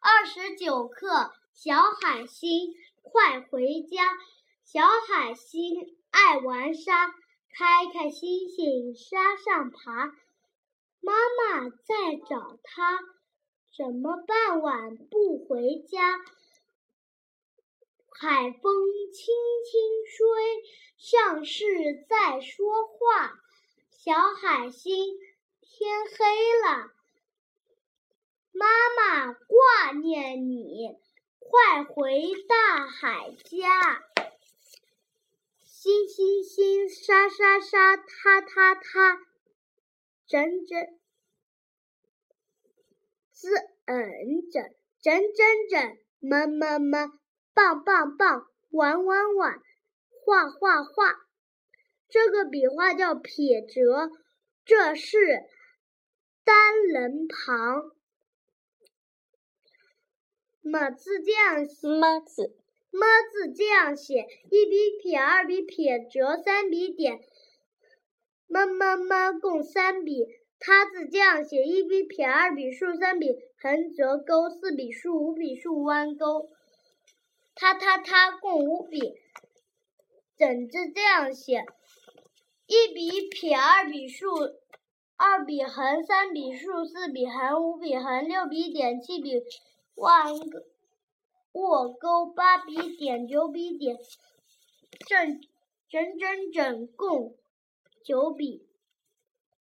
二十九课，小海星快回家。小海星爱玩沙，开开心心沙上爬。妈妈在找他，怎么傍晚不回家？海风轻轻吹，像是在说话。小海星，天黑了。妈妈挂念你，快回大海家。星星星，沙沙沙，他他他，整整，滋嗯整，整整整，么么么，棒棒棒，玩玩玩，画画画。这个笔画叫撇折，这是单人旁。么字这样写，么字，么字这样写，一笔撇，二笔撇折，三笔点，么么么共三笔。他字这样写，一笔撇，二笔竖，三笔横折钩，四笔竖，五笔竖弯钩。他他他共五笔。整字这样写，一笔撇，二笔竖，二笔横，三笔竖，四笔横，五笔横，六笔点，七笔。弯握钩，八笔点，九笔点，正整整整共九笔。